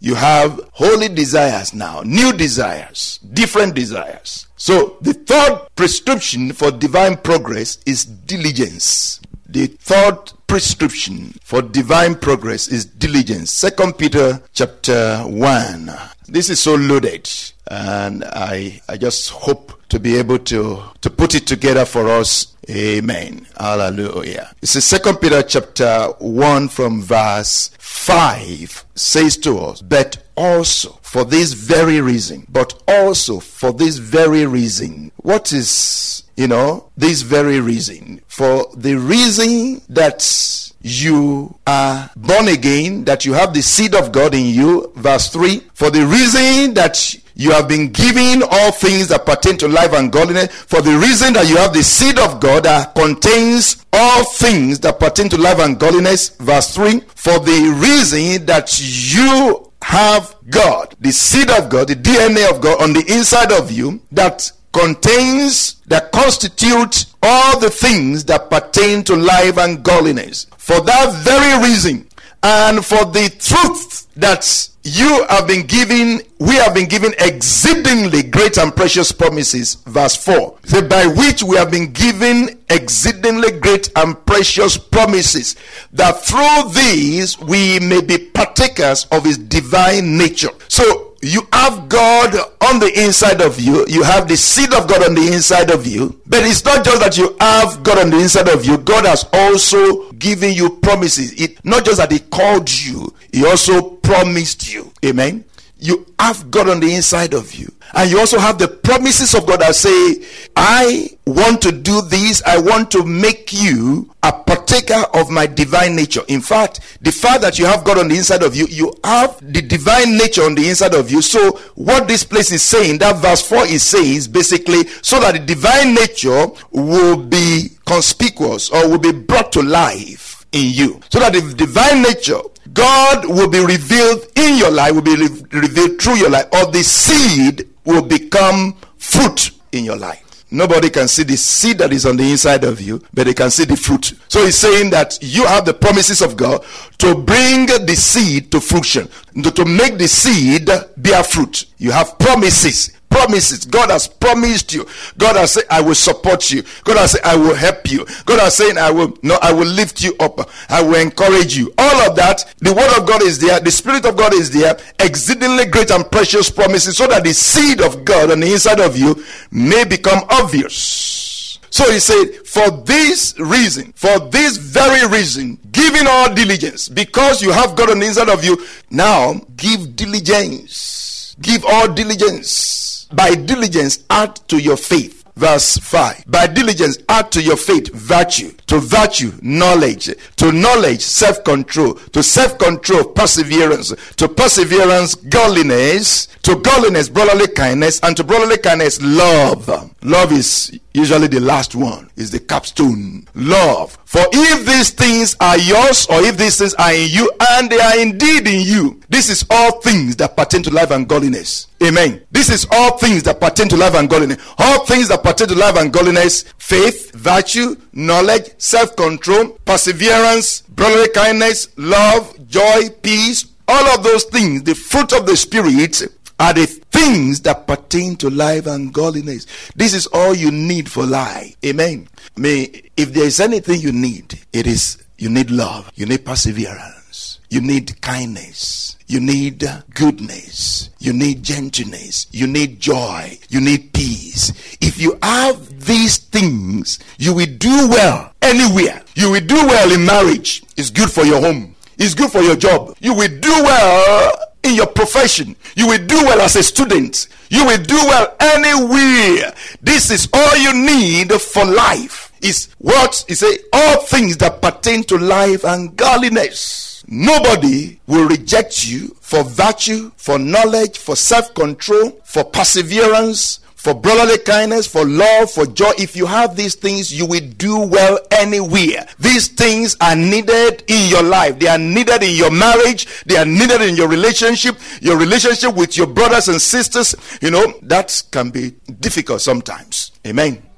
You have holy desires now, new desires, different desires. So the third prescription for divine progress is diligence. The third prescription for divine progress is diligence. Second Peter chapter 1. This is so loaded and I I just hope to be able to to put it together for us. Amen. Hallelujah. It's in Second Peter chapter 1 from verse 5 says to us, but also for this very reason, but also for this very reason. What is, you know, this very reason? For the reason that you are born again, that you have the seed of God in you, verse 3, for the reason that you have been given all things that pertain to life and godliness for the reason that you have the seed of God that contains all things that pertain to life and godliness. Verse 3 For the reason that you have God, the seed of God, the DNA of God on the inside of you that contains, that constitute all the things that pertain to life and godliness. For that very reason, and for the truth that you have been given, we have been given exceedingly great and precious promises. Verse 4. Say, by which we have been given exceedingly great and precious promises, that through these we may be partakers of his divine nature. So, you have God on the inside of you, you have the seed of God on the inside of you, but it's not just that you have God on the inside of you, God has also given you promises. It not just that He called you, He also promised you. Amen. You have God on the inside of you. And you also have the promises of God that say, I want to do this. I want to make you a partaker of my divine nature. In fact, the fact that you have God on the inside of you, you have the divine nature on the inside of you. So, what this place is saying, that verse 4 is saying, is basically so that the divine nature will be conspicuous or will be brought to life in you. So that the divine nature God will be revealed in your life, will be re- revealed through your life, or the seed will become fruit in your life. Nobody can see the seed that is on the inside of you, but they can see the fruit. So he's saying that you have the promises of God to bring the seed to fruition, to, make the seed bear fruit. You have promises promises. God has promised you. God has said, I will support you. God has said, I will help you. God has said, I will, no, I will lift you up. I will encourage you. All of that, the word of God is there. The spirit of God is there. Exceedingly great and precious promises so that the seed of God on the inside of you may become obvious. So he said, for this reason, for this very reason, giving all diligence, because you have God on the inside of you, now give diligence. Give all diligence by diligence add to your faith. Verse 5. By diligence add to your faith virtue. To virtue, knowledge. To knowledge, self control. To self control, perseverance. To perseverance, godliness. To godliness, brotherly kindness. And to brotherly kindness, love. Love is usually the last one, is the capstone. Love. For if these things are yours, or if these things are in you, and they are indeed in you, this is all things that pertain to life and godliness. Amen. This is all things that pertain to life and godliness. All things that pertain to life and godliness faith, virtue, knowledge, self control, perseverance, brotherly kindness, love, joy, peace. All of those things, the fruit of the Spirit, are the things that pertain to life and godliness. This is all you need for life. Amen. May if there is anything you need, it is you need love, you need perseverance, you need kindness, you need goodness, you need gentleness, you need joy, you need peace. If you have these things, you will do well anywhere. You will do well in marriage. It's good for your home. It's good for your job. You will do well in your profession. You will do well as a student. You will do well anywhere. This is all you need for life. Is what is say all things that pertain to life and godliness. Nobody will reject you for virtue, for knowledge, for self control, for perseverance, for brotherly kindness, for love, for joy. If you have these things, you will do well anywhere. These things are needed in your life. They are needed in your marriage. They are needed in your relationship, your relationship with your brothers and sisters. You know, that can be difficult sometimes. Amen.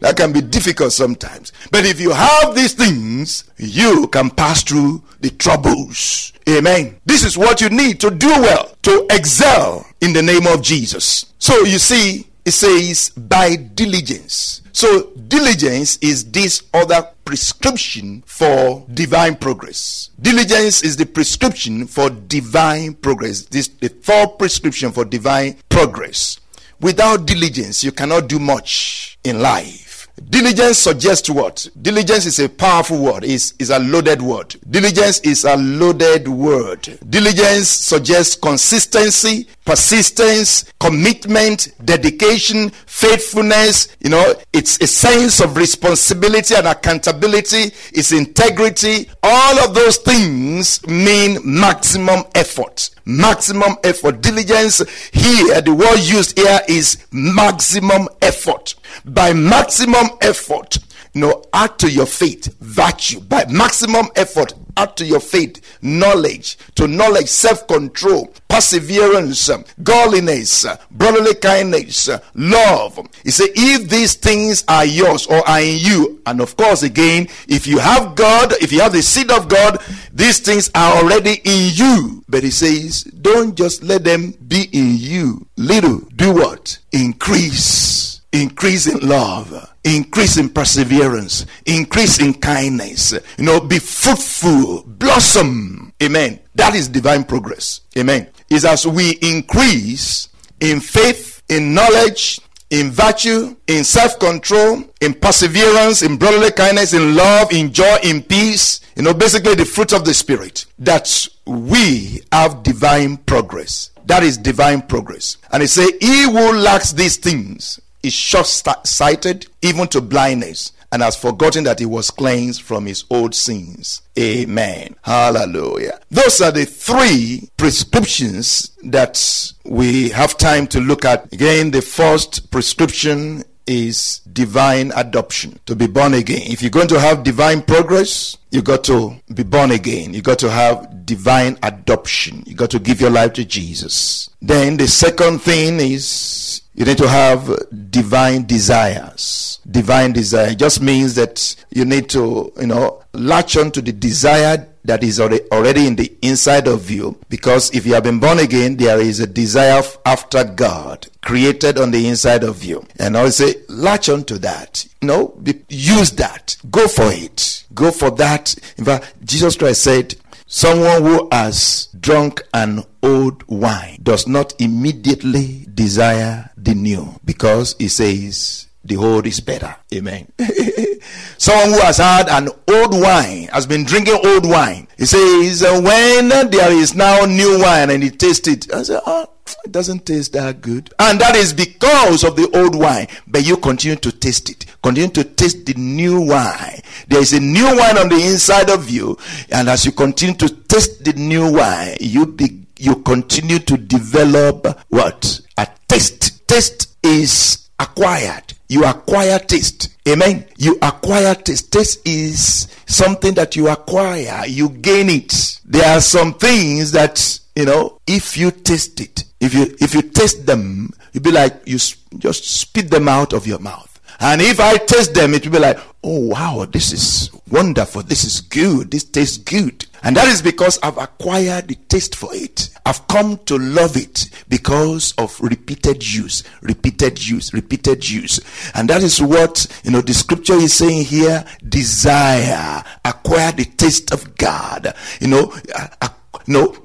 that can be difficult sometimes. But if you have these things, you can pass through the troubles. Amen. This is what you need to do well, to excel in the name of Jesus. So you see, it says by diligence. So diligence is this other prescription for divine progress. Diligence is the prescription for divine progress. This the third prescription for divine progress. Without diligence, you cannot do much in life. Diligence suggests what? Diligence is a powerful word, is is a loaded word. Diligence is a loaded word. Diligence suggests consistency, persistence, commitment, dedication, faithfulness. You know, it's a sense of responsibility and accountability, it's integrity. All of those things mean maximum effort. Maximum effort. Diligence here, the word used here is maximum effort by maximum effort you know add to your faith virtue. By maximum effort add to your faith knowledge. To knowledge self-control perseverance godliness brotherly kindness love. He said if these things are yours or are in you and of course again if you have god if you have the seed of god these things are already in you. But he says don't just let them be in you. Little do what? Increase increase in love, increase in perseverance, increase in kindness. You know, be fruitful, blossom. Amen. That is divine progress. Amen. Is as we increase in faith, in knowledge, in virtue, in self control, in perseverance, in brotherly kindness, in love, in joy, in peace. You know, basically the fruit of the Spirit. That we have divine progress. That is divine progress. And he say, He who lacks these things is short sighted, even to blindness, and has forgotten that he was cleansed from his old sins. Amen. Hallelujah. Those are the three prescriptions that we have time to look at. Again, the first prescription is divine adoption to be born again. If you're going to have divine progress, you got to be born again. You got to have divine adoption. You got to give your life to Jesus. Then the second thing is you need to have divine desires. Divine desire just means that you need to, you know, latch on to the desire that is already in the inside of you. Because if you have been born again, there is a desire after God created on the inside of you. And I say, latch on to that. You know, use that. Go for it. Go for that. In fact, Jesus Christ said, Someone who has drunk an old wine does not immediately desire the new because he says the old is better. Amen. Someone who has had an old wine, has been drinking old wine, he says, uh, when there is now new wine and he tastes it, I say, oh, it doesn't taste that good. And that is because of the old wine. But you continue to taste it. Continue to taste the new wine. There is a new wine on the inside of you. And as you continue to taste the new wine, you be, you continue to develop what? A taste. Taste is acquired. You acquire taste. Amen. You acquire taste. Taste is something that you acquire. You gain it. There are some things that, you know, if you taste it, if you if you taste them, you'll be like you just spit them out of your mouth. And if I taste them, it will be like, oh wow, this is wonderful. This is good. This tastes good. And that is because I've acquired the taste for it. I've come to love it because of repeated use, repeated use, repeated use. And that is what, you know, the scripture is saying here, desire, acquire the taste of God. You know, uh, you know,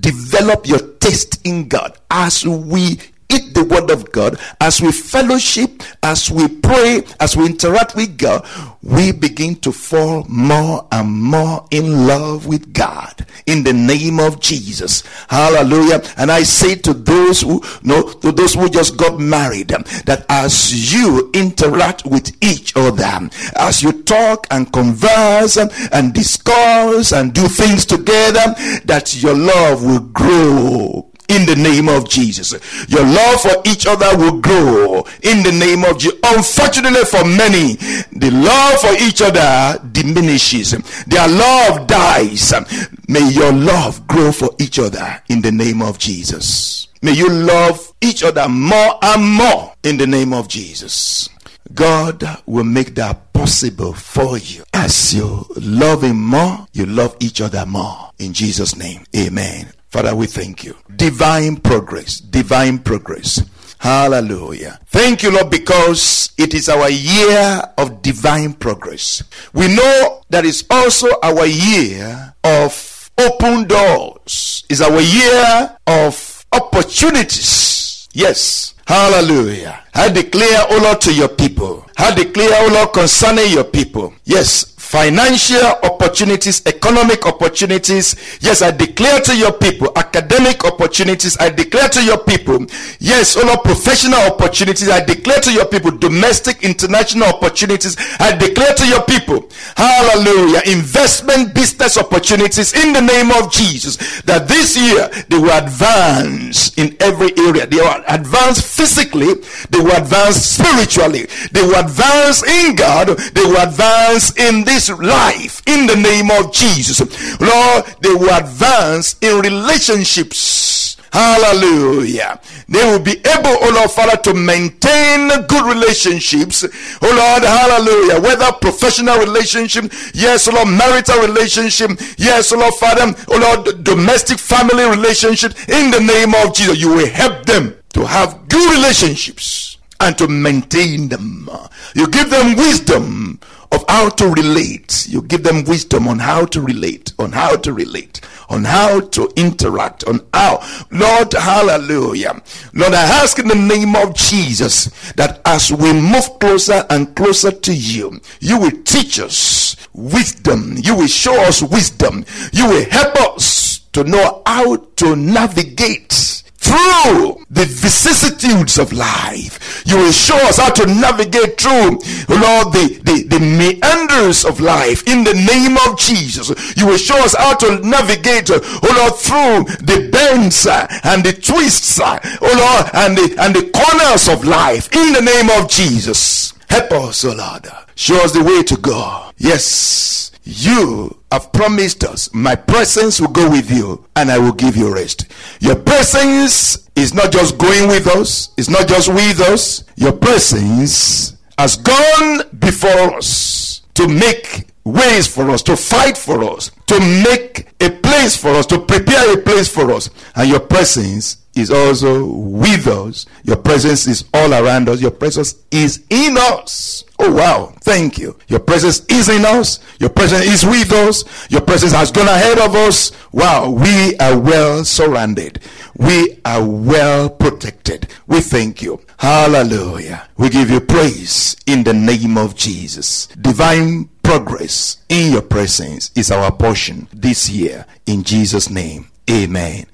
develop your taste in God as we eat the word of God, as we fellowship, as we pray, as we interact with God, we begin to fall more and more in love with God in the name of Jesus. Hallelujah. And I say to those who know, to those who just got married, that as you interact with each other, as you talk and converse and discuss and do things together, that your love will grow in the name of Jesus. Your love for each other will grow in the name of Jesus. Unfortunately for many, the love for each other diminishes. Their love dies. May your love grow for each other in the name of Jesus. May you love each other more and more in the name of Jesus. God will make that possible for you. As you love Him more, you love each other more. In Jesus' name, amen. Father, we thank you. Divine progress, divine progress. Hallelujah. Thank you, Lord, because it is our year of divine progress. We know that it's also our year of open doors. It's our year of opportunities. Yes. Hallelujah. I declare, O Lord, to your people. I declare, O Lord, concerning your people. Yes, financial opportunities, economic opportunities. Yes, I declare to your people, academic opportunities. I declare to your people, yes, all professional opportunities. I declare to your people, domestic, international opportunities. I declare to your people, hallelujah, investment, business opportunities in the name of Jesus. That this year they will advance in every area. They will advance physically, they will advance spiritually, they will advance in God, they will advance in this life in the name of Jesus. Lord, they will advance in relationships. Hallelujah. They will be able, oh Lord Father, to maintain good relationships. Oh Lord, hallelujah. Whether professional relationship, yes, oh Lord, marital relationship, yes, oh Lord Father, oh Lord, domestic family relationship, in the name of Jesus, you will help them to have good relationships and to maintain them. You give them wisdom of how to relate. You give them wisdom on how to relate, on how to relate, on how to interact, on how. Lord, hallelujah. Lord, I ask in the name of Jesus that as we move closer and closer to you, you will teach us wisdom. You will show us wisdom. You will help us to know how to navigate through the vicissitudes of life. You will show us how to navigate through, Lord, the, the, the meanders of life in the name of Jesus. You will show us how to navigate, oh Lord, through the bends uh, and the twists, uh, oh Lord, and the, and the corners of life in the name of Jesus. Help us, oh Lord. Show us the way to go. Yes. You have promised us, my presence will go with you and I will give you rest. Your presence is not just going with us, it's not just with us. Your presence has gone before us to make ways for us, to fight for us, to make a place for us, to prepare a place for us. And your presence is also with us. Your presence is all around us. Your presence is in us. Oh wow. Thank you. Your presence is in us. Your presence is with us. Your presence has gone ahead of us. Wow. We are well surrounded. We are well protected. We thank you. Hallelujah. We give you praise in the name of Jesus. Divine progress in your presence is our portion this year. In Jesus' name. Amen.